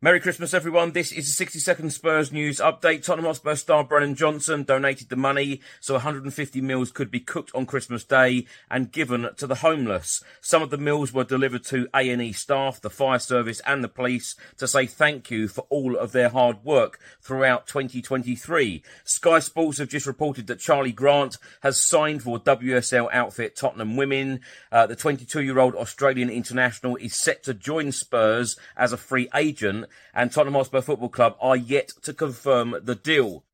Merry Christmas, everyone. This is a 60 second Spurs news update. Tottenham Hotspur star Brennan Johnson donated the money so 150 meals could be cooked on Christmas Day and given to the homeless. Some of the meals were delivered to A&E staff, the fire service and the police to say thank you for all of their hard work throughout 2023. Sky Sports have just reported that Charli Grant has signed for WSL outfit Tottenham Women. Uh, the 22 year old Australian international is set to join Spurs as a free agent and Tottenham Hotspur Football Club are yet to confirm the deal.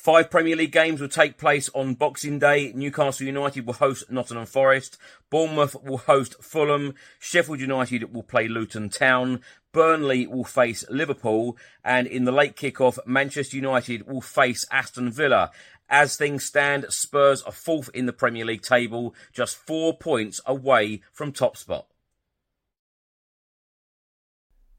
Five Premier League games will take place on Boxing Day. Newcastle United will host Nottingham Forest. Bournemouth will host Fulham. Sheffield United will play Luton Town. Burnley will face Liverpool. And in the late kick-off, Manchester United will face Aston Villa. As things stand, Spurs are fourth in the Premier League table, just four points away from top spot.